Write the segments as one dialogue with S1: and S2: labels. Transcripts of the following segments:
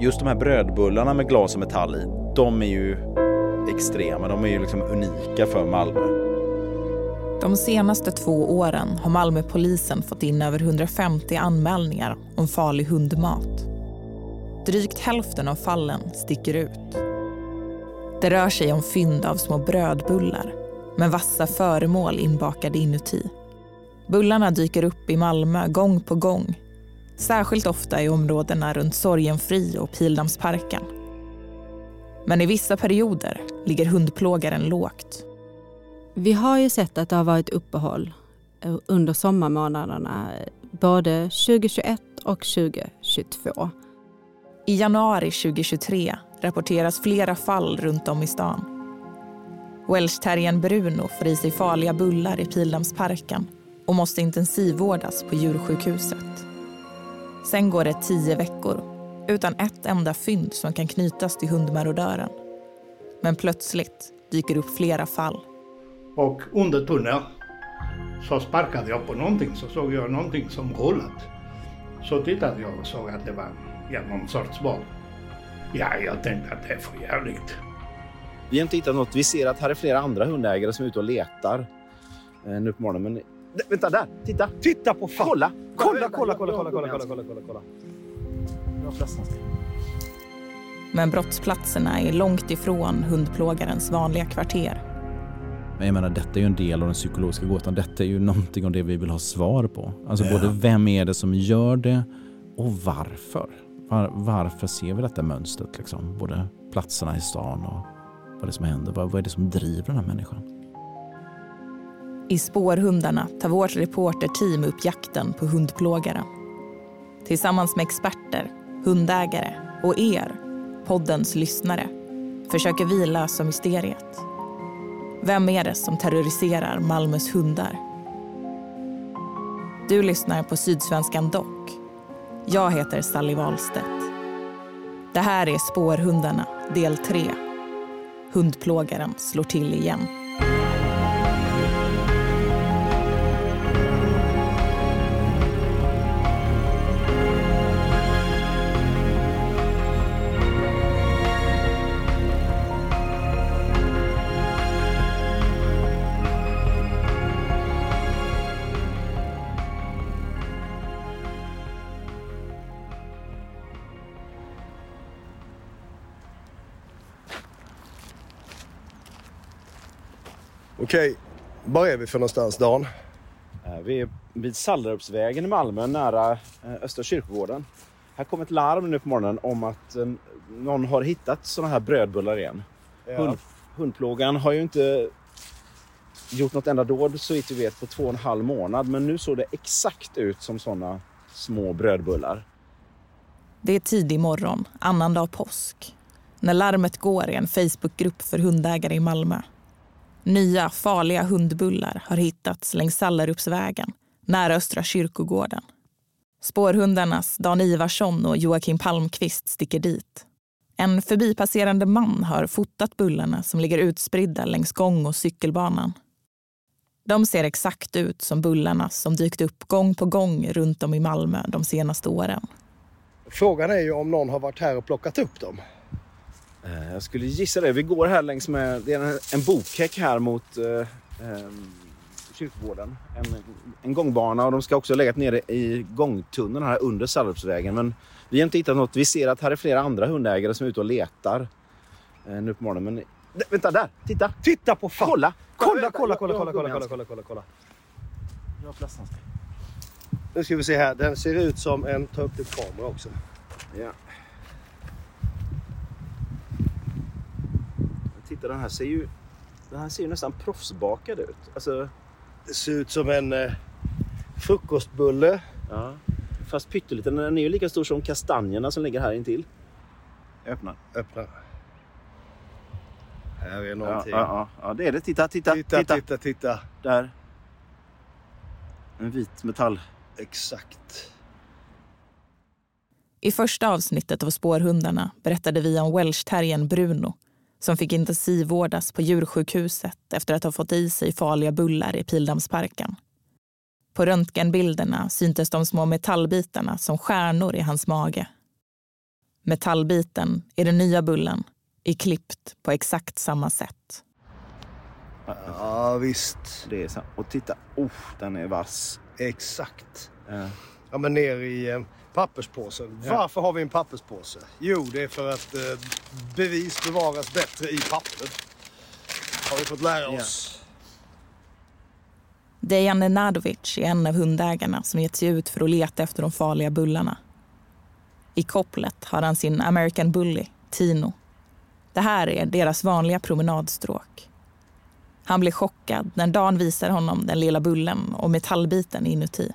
S1: Just de här brödbullarna med glas och metall i, de är ju extrema. De är ju liksom unika för Malmö.
S2: De senaste två åren har Malmöpolisen fått in över 150 anmälningar om farlig hundmat. Drygt hälften av fallen sticker ut. Det rör sig om fynd av små brödbullar med vassa föremål inbakade inuti. Bullarna dyker upp i Malmö gång på gång. Särskilt ofta i områdena runt Sorgenfri och Pildammsparken. Men i vissa perioder ligger hundplågaren lågt.
S3: Vi har ju sett att det har varit uppehåll eh, under sommarmånaderna både 2021 och 2022.
S2: I januari 2023 rapporteras flera fall runt om i stan. Welshterriern Bruno får i sig farliga bullar i Pildammsparken och måste intensivvårdas på djursjukhuset. Sen går det tio veckor utan ett enda fynd som kan knytas till hundmarodören. Men plötsligt dyker upp flera fall.
S4: Och under tunneln så sparkade jag på någonting så såg jag någonting som rullat. Så tittade jag och såg att det var ja, någon sorts boll. Ja, jag tänkte att det är för jävligt.
S1: Vi har inte hittat något. Vi ser att här är flera andra hundägare som är ute och letar eh, nu på morgonen. Men vänta där! Titta!
S5: Titta på fan!
S1: Kolla!
S5: Kolla, kolla, kolla, kolla, kolla, kolla, kolla, kolla, kolla.
S2: Men brottsplatserna är långt ifrån hundplågarens vanliga kvarter.
S6: Men jag menar, detta är ju en del av den psykologiska gåtan. Detta är ju någonting av det vi vill ha svar på. Alltså både vem är det som gör det och varför? Var, varför ser vi detta mönstret? Liksom? Både platserna i stan och vad det är som händer. Vad, vad är det som driver den här människan?
S2: I spårhundarna tar vårt reporterteam upp jakten på hundplågaren. Tillsammans med experter, hundägare och er, poddens lyssnare, försöker vi lösa mysteriet. Vem är det som terroriserar Malmös hundar? Du lyssnar på Sydsvenskan Dock. Jag heter Sally Wahlstedt. Det här är Spårhundarna, del 3. Hundplågaren slår till igen.
S5: Okej, var är vi för någonstans Dan?
S1: Eh, Vi är vid Sallerupsvägen i Malmö nära eh, Östra kyrkogården. Här kom ett larm nu på morgonen om att eh, någon har hittat såna här brödbullar igen. Hund, hundplågan har ju inte gjort något enda dåd så vitt vi vet på två och en halv månad. Men nu såg det exakt ut som såna små brödbullar.
S2: Det är tidig morgon, annandag påsk, när larmet går i en Facebookgrupp för hundägare i Malmö. Nya farliga hundbullar har hittats längs Sallerupsvägen, nära Östra kyrkogården. Spårhundarnas Dan Ivarsson och Joakim Palmqvist sticker dit. En förbipasserande man har fotat bullarna som ligger utspridda längs gång och cykelbanan. De ser exakt ut som bullarna som dykt upp gång på gång runt om i Malmö de senaste åren.
S5: Frågan är ju om någon har varit här och plockat upp dem.
S1: Eh, Jag skulle gissa det. Vi går här längs med det är en, bokhäck här mot eh, eh, kyrkogården. En, en gångbana och de ska också ha legat nere i gångtunneln här under Sallerupsvägen. Men vi har inte hittat något. Vi ser att här är flera andra hundägare som är ute och letar eh, nu på morgonen. Men D- vänta där! Titta!
S5: Titta på fan!
S1: Kolla!
S5: Kolla, kolla, kolla, kolla, kolla, kolla, kolla, kolla, kolla.
S1: Jag har plasthandskar.
S5: Nu ska vi se här. Den ser ut som en ta upp ett kamera också.
S1: Ja. Titta den här ser ju den här ser ju nästan proffsbakad ut. Alltså,
S5: Det ser ut som en eh, frukostbulle.
S1: ja. Fast pytteliten. Den är ju lika stor som kastanjerna som ligger här intill. Jag öppnar.
S5: Öppna. Här är
S1: Ja,
S5: någonting.
S1: ja, ja, ja, det är det. Titta, titta,
S5: Titta,
S1: titta.
S5: titta, titta.
S1: Där. En vit metall.
S5: Exakt.
S2: I första avsnittet av Spårhundarna berättade vi om welshterriern Bruno som fick intensivvårdas på djursjukhuset efter att ha fått i sig farliga bullar i Pildammsparken. På röntgenbilderna syntes de små metallbitarna som stjärnor i hans mage. Metallbiten i den nya bullen är klippt på exakt samma sätt.
S5: Ja, visst.
S1: Det är så. Och titta, oh, den är vass.
S5: Exakt.
S1: Ja.
S5: Ja, men ner i papperspåsen. Varför har vi en papperspåse? Jo, det är för att eh, bevis bevaras bättre i papper. Har vi fått lära oss.
S2: Dejan Nenadovic är en av hundägarna som gett sig ut för att leta efter de farliga bullarna. I kopplet har han sin American Bully, Tino. Det här är deras vanliga promenadstråk. Han blir chockad när Dan visar honom den lilla bullen och metallbiten inuti.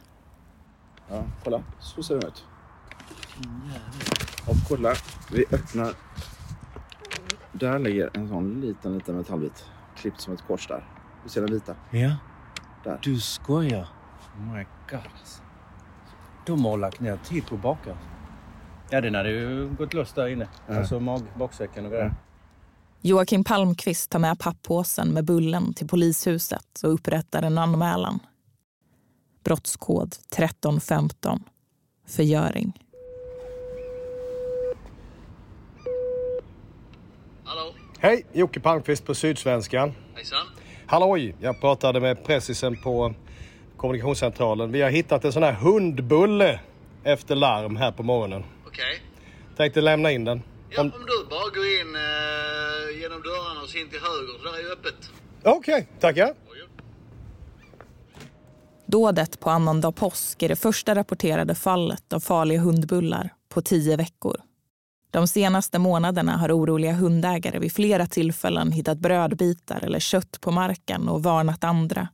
S1: Ja, kolla. Så ser den ut. Och kolla, vi öppnar. Där ligger en sån liten, liten metallbit. Klippt som ett kors där. Du ser den vita?
S7: Ja.
S1: Där.
S7: Du skojar? Oh my god. alltså. De har lagt ner tid på att baka. Ja, den hade ju gått loss där inne.
S1: Ja.
S7: Alltså mag, baksäcken och grejer.
S2: Joakim Palmqvist tar med papppåsen med bullen till polishuset och upprättar en anmälan. Brottskod 1315. Förgöring.
S5: Hej, Jocke Palmqvist på Sydsvenskan.
S8: hejsan.
S5: Halloj! Jag pratade med pressisen på kommunikationscentralen. Vi har hittat en sån här hundbulle efter larm här på morgonen.
S8: Okej.
S5: Tänkte lämna in den.
S8: Ja,
S5: Om-
S8: om du bara går in eh, genom dörrarna och så in till höger, där är ju öppet.
S5: Okej, tackar.
S2: Dådet på annandag påsk är det första rapporterade fallet av farliga hundbullar på tio veckor. De senaste månaderna har oroliga hundägare vid flera tillfällen hittat brödbitar eller kött på marken och varnat andra.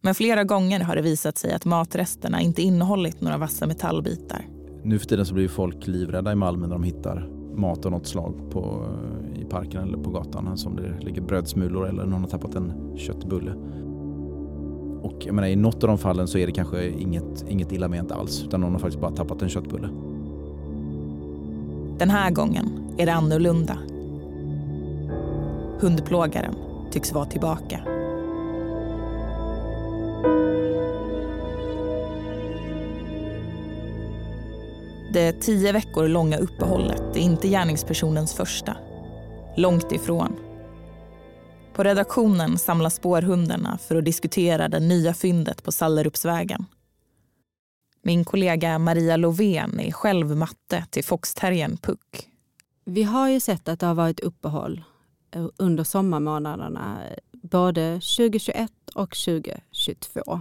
S2: Men flera gånger har det visat sig att matresterna inte innehållit några vassa metallbitar.
S6: Nu för tiden så blir folk livrädda i Malmö när de hittar mat av något slag på, eh, i parken eller på gatan. Alltså Som det ligger brödsmulor eller någon har tappat en köttbulle. Och jag menar, i något av de fallen så är det kanske inget, inget illa ment alls. Utan någon har faktiskt bara tappat en köttbulle.
S2: Den här gången är det annorlunda. Hundplågaren tycks vara tillbaka. Det tio veckor långa uppehållet är inte gärningspersonens första. Långt ifrån. På redaktionen samlas spårhundarna för att diskutera det nya fyndet på Sallerupsvägen. Min kollega Maria Lovén är själv matte till foxterriern Puck.
S3: Vi har ju sett att det har varit uppehåll eh, under sommarmånaderna både 2021 och 2022.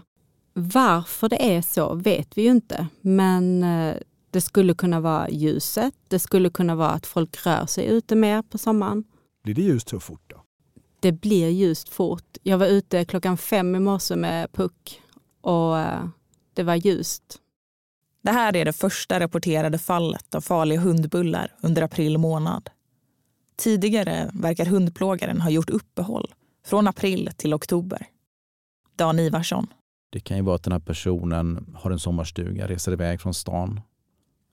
S3: Varför det är så vet vi ju inte, men eh, det skulle kunna vara ljuset. Det skulle kunna vara att folk rör sig ute mer på sommaren.
S9: Blir det ljust så fort då?
S3: Det blir ljust fort. Jag var ute klockan fem i morse med Puck och eh, det var ljust.
S2: Det här är det första rapporterade fallet av farliga hundbullar under april månad. Tidigare verkar hundplågaren ha gjort uppehåll från april till oktober. Dan Ivarsson.
S6: Det kan ju vara att den här personen har en sommarstuga, reser iväg från stan,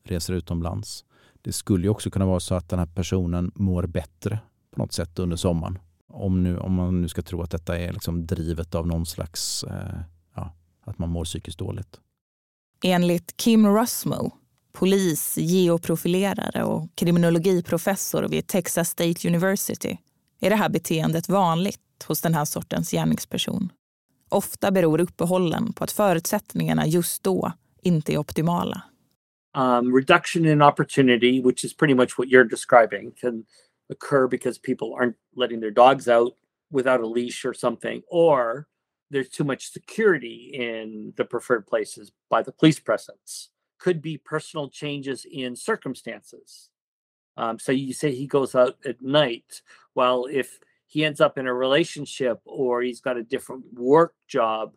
S6: reser utomlands. Det skulle ju också kunna vara så att den här personen mår bättre på något sätt under sommaren. Om, nu, om man nu ska tro att detta är liksom drivet av någon slags, eh, ja, att man mår psykiskt dåligt.
S2: Enligt Kim Rusmo, polis, geoprofilerare och kriminologiprofessor vid Texas State University är det här beteendet vanligt hos den här sortens gärningsperson. Ofta beror uppehållen på att förutsättningarna just då inte är optimala.
S10: um, reduction in opportunity, which is pretty much what you're describing, can occur because people aren't letting their dogs out without a leash or something, or there's too much security in the preferred places by the police presence. Could be personal changes in circumstances. Um, so you say he goes out at night. Well, if he ends up in a relationship or he's got a different work job,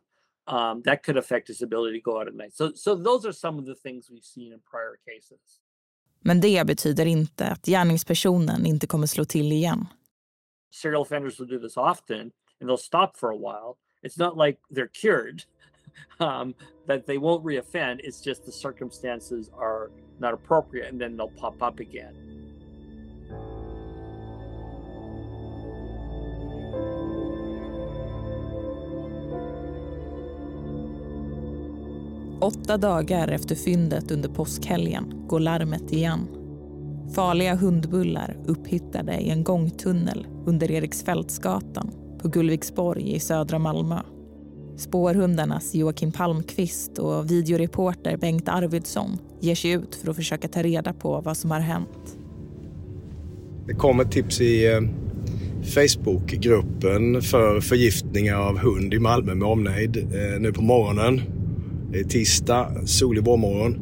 S10: um, that could affect his ability to go out at night. So, so those are some of the things we've seen in prior cases.
S2: Men det betyder inte att gärningspersonen inte kommer slå till igen.
S10: Serial offenders will do this often, and they'll stop for a while. It's not like they're cured, um, that they won't reoffend. It's just the circumstances are not appropriate, and then they'll pop up again.
S2: Åtta dagar efter fyndet under påskhelgen går larmet igen. Farliga hundbullar upphittade i en gångtunnel under Eriksfältsgatan på Gullviksborg i södra Malmö. Spårhundarnas Joakim Palmqvist och videoreporter Bengt Arvidsson ger sig ut för att försöka ta reda på vad som har hänt.
S5: Det kom ett tips i eh, Facebookgruppen för förgiftningar av hund i Malmö med omnejd eh, nu på morgonen. Det är tisdag, solig vårmorgon.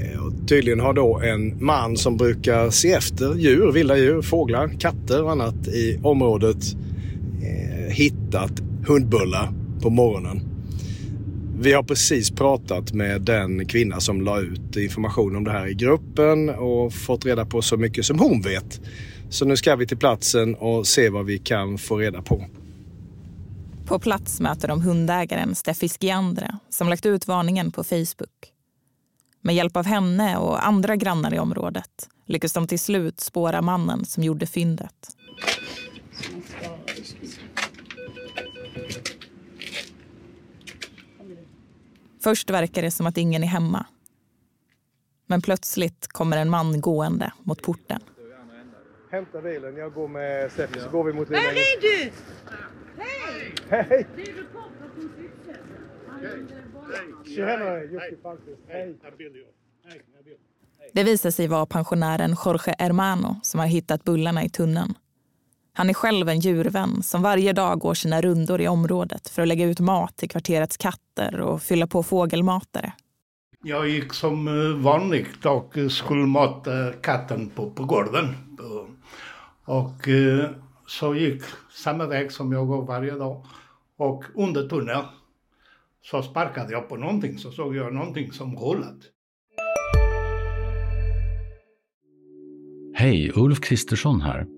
S5: Eh, och tydligen har då en man som brukar se efter djur, vilda djur, fåglar, katter och annat i området eh, hittat hundbullar på morgonen. Vi har precis pratat med den kvinna som la ut information om det här i gruppen och fått reda på så mycket som hon vet. Så nu ska vi till platsen och se vad vi kan få reda på.
S2: På plats möter de hundägaren Steffi Skiandre som lagt ut varningen på Facebook. Med hjälp av henne och andra grannar i området lyckas de till slut spåra mannen som gjorde fyndet. Först verkar det som att ingen är hemma. Men plötsligt kommer en man gående mot porten.
S5: Hämta bilen, jag går med Steffi så går vi mot
S11: Var är du? Hej!
S5: Hej!
S11: Det är
S5: Jocke Palmqvist. Hej!
S2: Det visar sig vara pensionären Jorge Hermano som har hittat bullarna i tunneln. Han är själv en djurvän som varje dag går sina rundor i området för att lägga ut mat till kvarterets katter och fylla på fågelmatare.
S4: Jag gick som eh, vanligt och skulle mata katten på, på gården. Och eh, så gick samma väg som jag går varje dag. Och under tunneln så sparkade jag på någonting, så såg jag någonting som rullat.
S12: Hej, Ulf Kristersson här.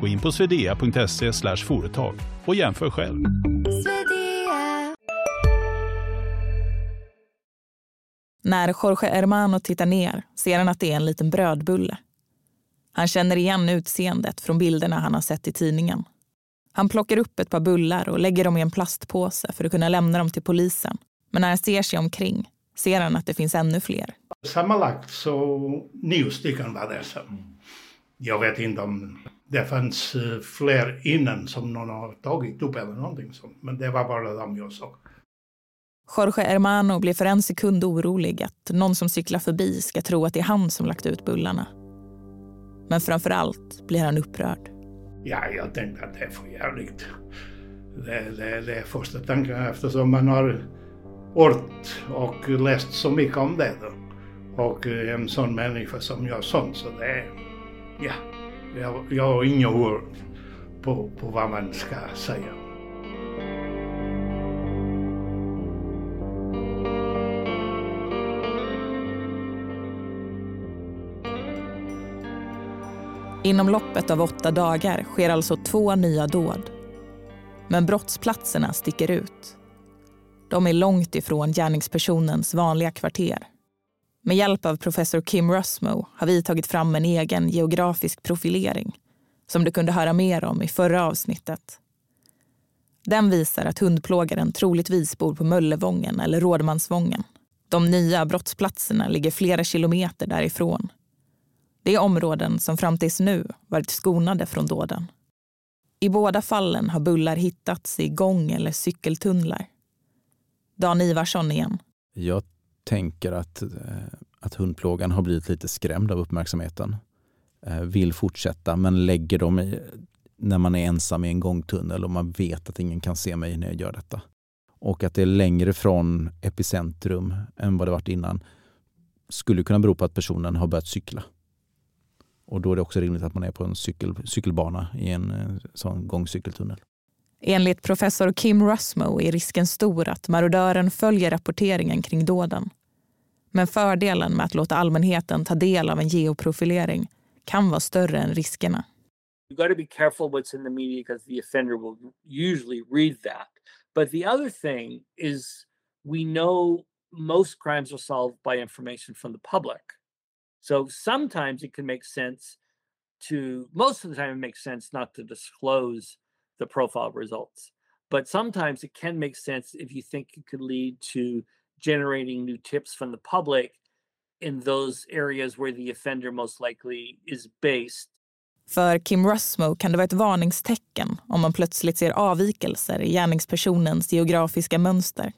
S9: Gå in på swedea.se företag och jämför själv.
S2: När Jorge Hermano tittar ner ser han att det är en liten brödbulle. Han känner igen utseendet från bilderna han har sett i tidningen. Han plockar upp ett par bullar och lägger dem i en plastpåse för att kunna lämna dem till polisen. Men när han ser sig omkring ser han att det finns ännu fler.
S4: Sammanlagt så nio stycken var det. Så. Jag vet inte om det fanns eh, fler innan som någon har tagit upp eller någonting sånt. Men det var bara de jag såg.
S2: Jorge Hermano blir för en sekund orolig att någon som cyklar förbi ska tro att det är han som lagt ut bullarna. Men framför allt blir han upprörd.
S4: Ja, jag tänkte att det är för jävligt. Det, det, det är första tanken eftersom man har ort och läst så mycket om det. Då. Och en sån människa som gör sånt, så det är... Ja, jag, jag har inga ord på, på vad man ska säga.
S2: Inom loppet av åtta dagar sker alltså två nya dåd. Men brottsplatserna sticker ut. De är långt ifrån gärningspersonens vanliga kvarter. Med hjälp av professor Kim Rusmo har vi tagit fram en egen geografisk profilering som du kunde höra mer om i förra avsnittet. Den visar att hundplågaren troligtvis bor på Möllevången eller Rådmansvången. De nya brottsplatserna ligger flera kilometer därifrån. Det är områden som fram tills nu varit skonade från dåden. I båda fallen har bullar hittats i gång eller cykeltunnlar. Dan Ivarsson igen.
S6: Jag tänker att, eh, att hundplågan har blivit lite skrämd av uppmärksamheten. Eh, vill fortsätta men lägger dem i, när man är ensam i en gångtunnel och man vet att ingen kan se mig när jag gör detta. Och att det är längre från epicentrum än vad det varit innan skulle kunna bero på att personen har börjat cykla. Och då är det också rimligt att man är på en cykel, cykelbana i en eh, sån gångcykeltunnel.
S2: Enligt professor Kim Rusmo är risken stor att marodören följer rapporteringen kring dåden. Men fördelen med att låta allmänheten ta del av en geoprofilering kan vara större än riskerna.
S10: You got to be careful what's in the media because the offender will usually read that. But the other thing is we know most crimes are solved by information from the public. So sometimes it can make sense to, most of the time, it makes sense not to disclose the profile results. But sometimes it can make sense if you think it could lead to generating new tips from the public in those areas where the offender most likely is based.
S2: För Kim Rusmo kan det vara ett varningstecken om man plötsligt ser avvikelser i gärningspersonens geografiska mönster.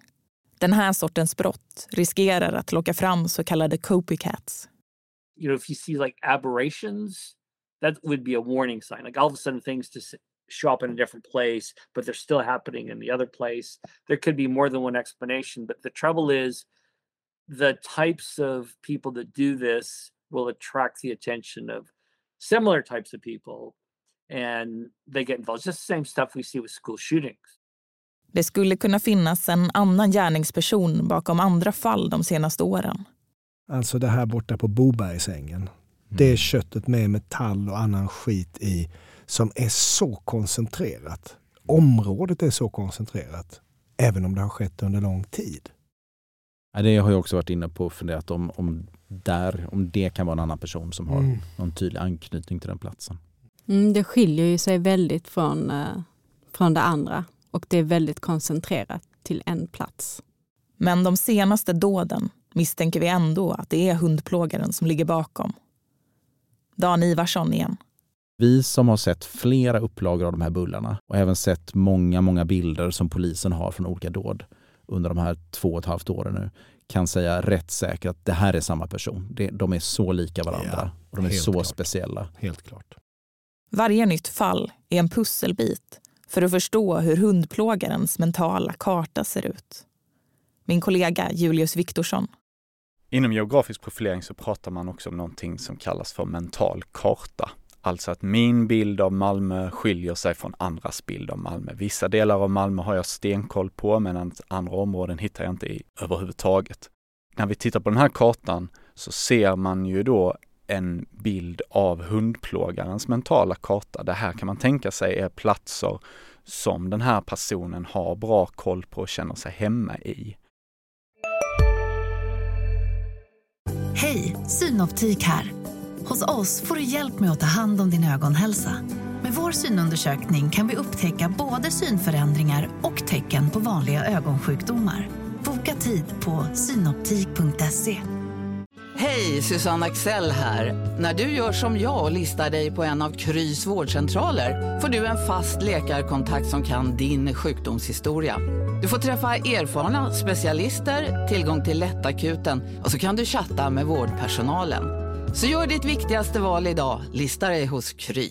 S2: Den här sortens brott riskerar att locka fram så kallade copycats.
S10: You know, if you see like aberrations, that would be a warning sign. Like all of a sudden things just show up in a different place, but they're still happening in the other place. There could be more than one explanation, but the trouble is the types of people that do this will attract the attention of similar types of people and they get involved. It's just the same stuff we see with school shootings.
S2: Det skulle kunna finnas en annan gärningsperson bakom andra fall de senaste åren.
S5: Alltså det här borta på Bobergsängen. Mm. Det är köttet med metall och annan skit i som är så koncentrerat. Området är så koncentrerat, även om det har skett under lång tid.
S6: Det har jag också varit inne på och funderat om, om, där, om det kan vara en annan person som har mm. någon tydlig anknytning till den platsen.
S3: Mm, det skiljer ju sig väldigt från, eh, från det andra och det är väldigt koncentrerat till en plats.
S2: Men de senaste dåden misstänker vi ändå att det är hundplågaren som ligger bakom. Dan Ivarsson igen.
S6: Vi som har sett flera upplagor av de här bullarna och även sett många, många bilder som polisen har från olika dåd under de här två och ett halvt åren nu kan säga rätt säkert att det här är samma person. De är så lika varandra ja, och de är så
S5: klart.
S6: speciella.
S5: Helt klart.
S2: Varje nytt fall är en pusselbit för att förstå hur hundplågarens mentala karta ser ut. Min kollega Julius Viktorsson.
S13: Inom geografisk profilering så pratar man också om någonting som kallas för mental karta. Alltså att min bild av Malmö skiljer sig från andras bild av Malmö. Vissa delar av Malmö har jag stenkoll på medan andra områden hittar jag inte i överhuvudtaget. När vi tittar på den här kartan så ser man ju då en bild av hundplågarens mentala karta. Det här kan man tänka sig är platser som den här personen har bra koll på och känner sig hemma i.
S14: Hej, Synoptik här. Hos oss får du hjälp med att ta hand om din ögonhälsa. Med vår synundersökning kan vi upptäcka både synförändringar och tecken på vanliga ögonsjukdomar. Boka tid på synoptik.se.
S15: Hej, Susanne Axel här. När du gör som jag och listar dig på en av Krys vårdcentraler får du en fast läkarkontakt som kan din sjukdomshistoria. Du får träffa erfarna specialister, tillgång till lättakuten och så kan du chatta med vårdpersonalen. Så gör ditt viktigaste val idag. Lista dig hos Kry.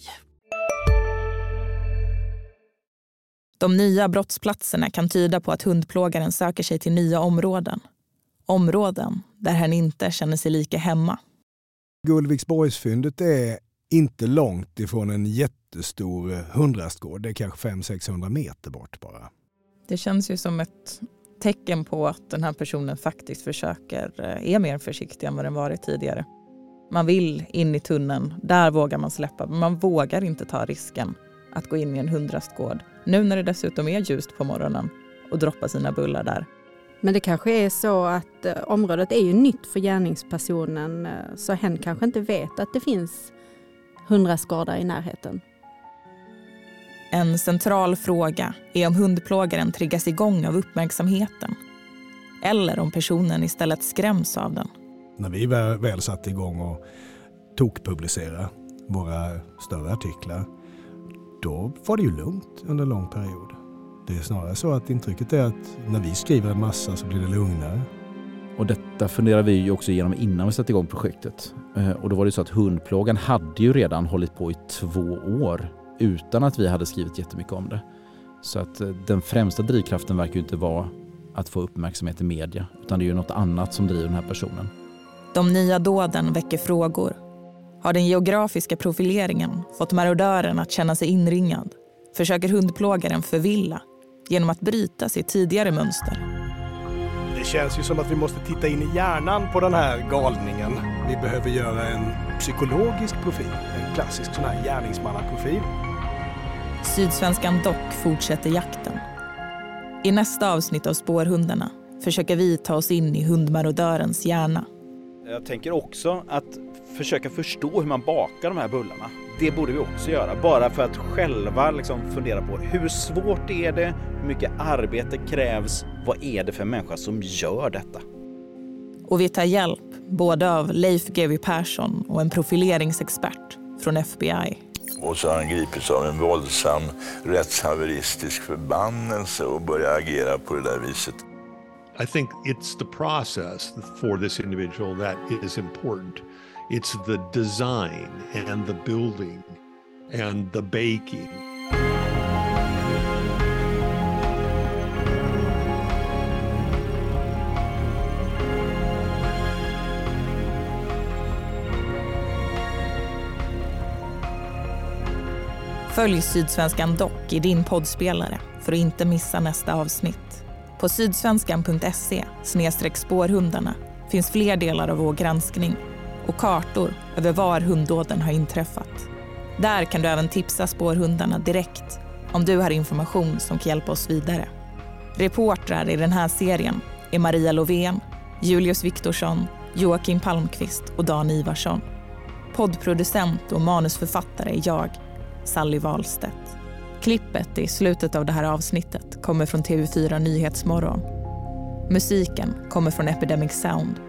S2: De nya brottsplatserna kan tyda på att hundplågaren söker sig till nya områden. Områden där han inte känner sig lika hemma.
S5: Gullviksborgsfyndet är inte långt ifrån en jättestor hundrastgård. Det är kanske 500-600 meter bort bara.
S2: Det känns ju som ett tecken på att den här personen faktiskt försöker, eh, är mer försiktig än vad den varit tidigare. Man vill in i tunneln, där vågar man släppa. Men man vågar inte ta risken att gå in i en hundrastgård. Nu när det dessutom är ljust på morgonen och droppa sina bullar där.
S3: Men det kanske är så att eh, området är ju nytt för gärningspersonen eh, så hen kanske inte vet att det finns hundrastgårdar i närheten.
S2: En central fråga är om hundplågaren triggas igång av uppmärksamheten eller om personen istället skräms av den
S5: när vi väl satte igång och tokpublicera våra större artiklar, då var det ju lugnt under en lång period. Det är snarare så att intrycket är att när vi skriver en massa så blir det lugnare.
S6: Och detta funderar vi ju också igenom innan vi satte igång projektet. Eh, och då var det så att hundplågan hade ju redan hållit på i två år utan att vi hade skrivit jättemycket om det. Så att eh, den främsta drivkraften verkar ju inte vara att få uppmärksamhet i media, utan det är ju något annat som driver den här personen.
S2: De nya dåden väcker frågor. Har den geografiska profileringen fått marodören att känna sig inringad? Försöker hundplågaren förvilla genom att bryta sitt tidigare mönster?
S5: Det känns ju som att vi måste titta in i hjärnan på den här galningen. Vi behöver göra en psykologisk profil, en klassisk sån här gärningsmannaprofil.
S2: Sydsvenskan Dock fortsätter jakten. I nästa avsnitt av Spårhundarna försöker vi ta oss in i hundmarodörens hjärna.
S1: Jag tänker också att försöka förstå hur man bakar de här bullarna. Det borde vi också göra, bara för att själva liksom fundera på hur svårt är det, hur mycket arbete krävs, vad är det för människa som gör detta?
S2: Och vi tar hjälp både av Leif GW Persson och en profileringsexpert från FBI.
S16: Och så har han gripits av en våldsam rättshaveristisk förbannelse och börjar agera på det där viset.
S17: I think it's the process for this individual that is important. It's the design and the building and the baking.
S2: Följ Sydsvenskan Dock i din poddspelare för att inte missa nästa avsnitt. På sydsvenskan.se spårhundarna finns fler delar av vår granskning och kartor över var hunddåden har inträffat. Där kan du även tipsa spårhundarna direkt om du har information som kan hjälpa oss vidare. Reportrar i den här serien är Maria Lovén, Julius Viktorsson, Joakim Palmqvist och Dan Ivarsson. Poddproducent och manusförfattare är jag, Sally Wahlstedt. Klippet i slutet av det här avsnittet kommer från TV4 Nyhetsmorgon. Musiken kommer från Epidemic Sound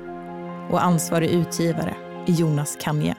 S2: och ansvarig utgivare är Jonas Kanje.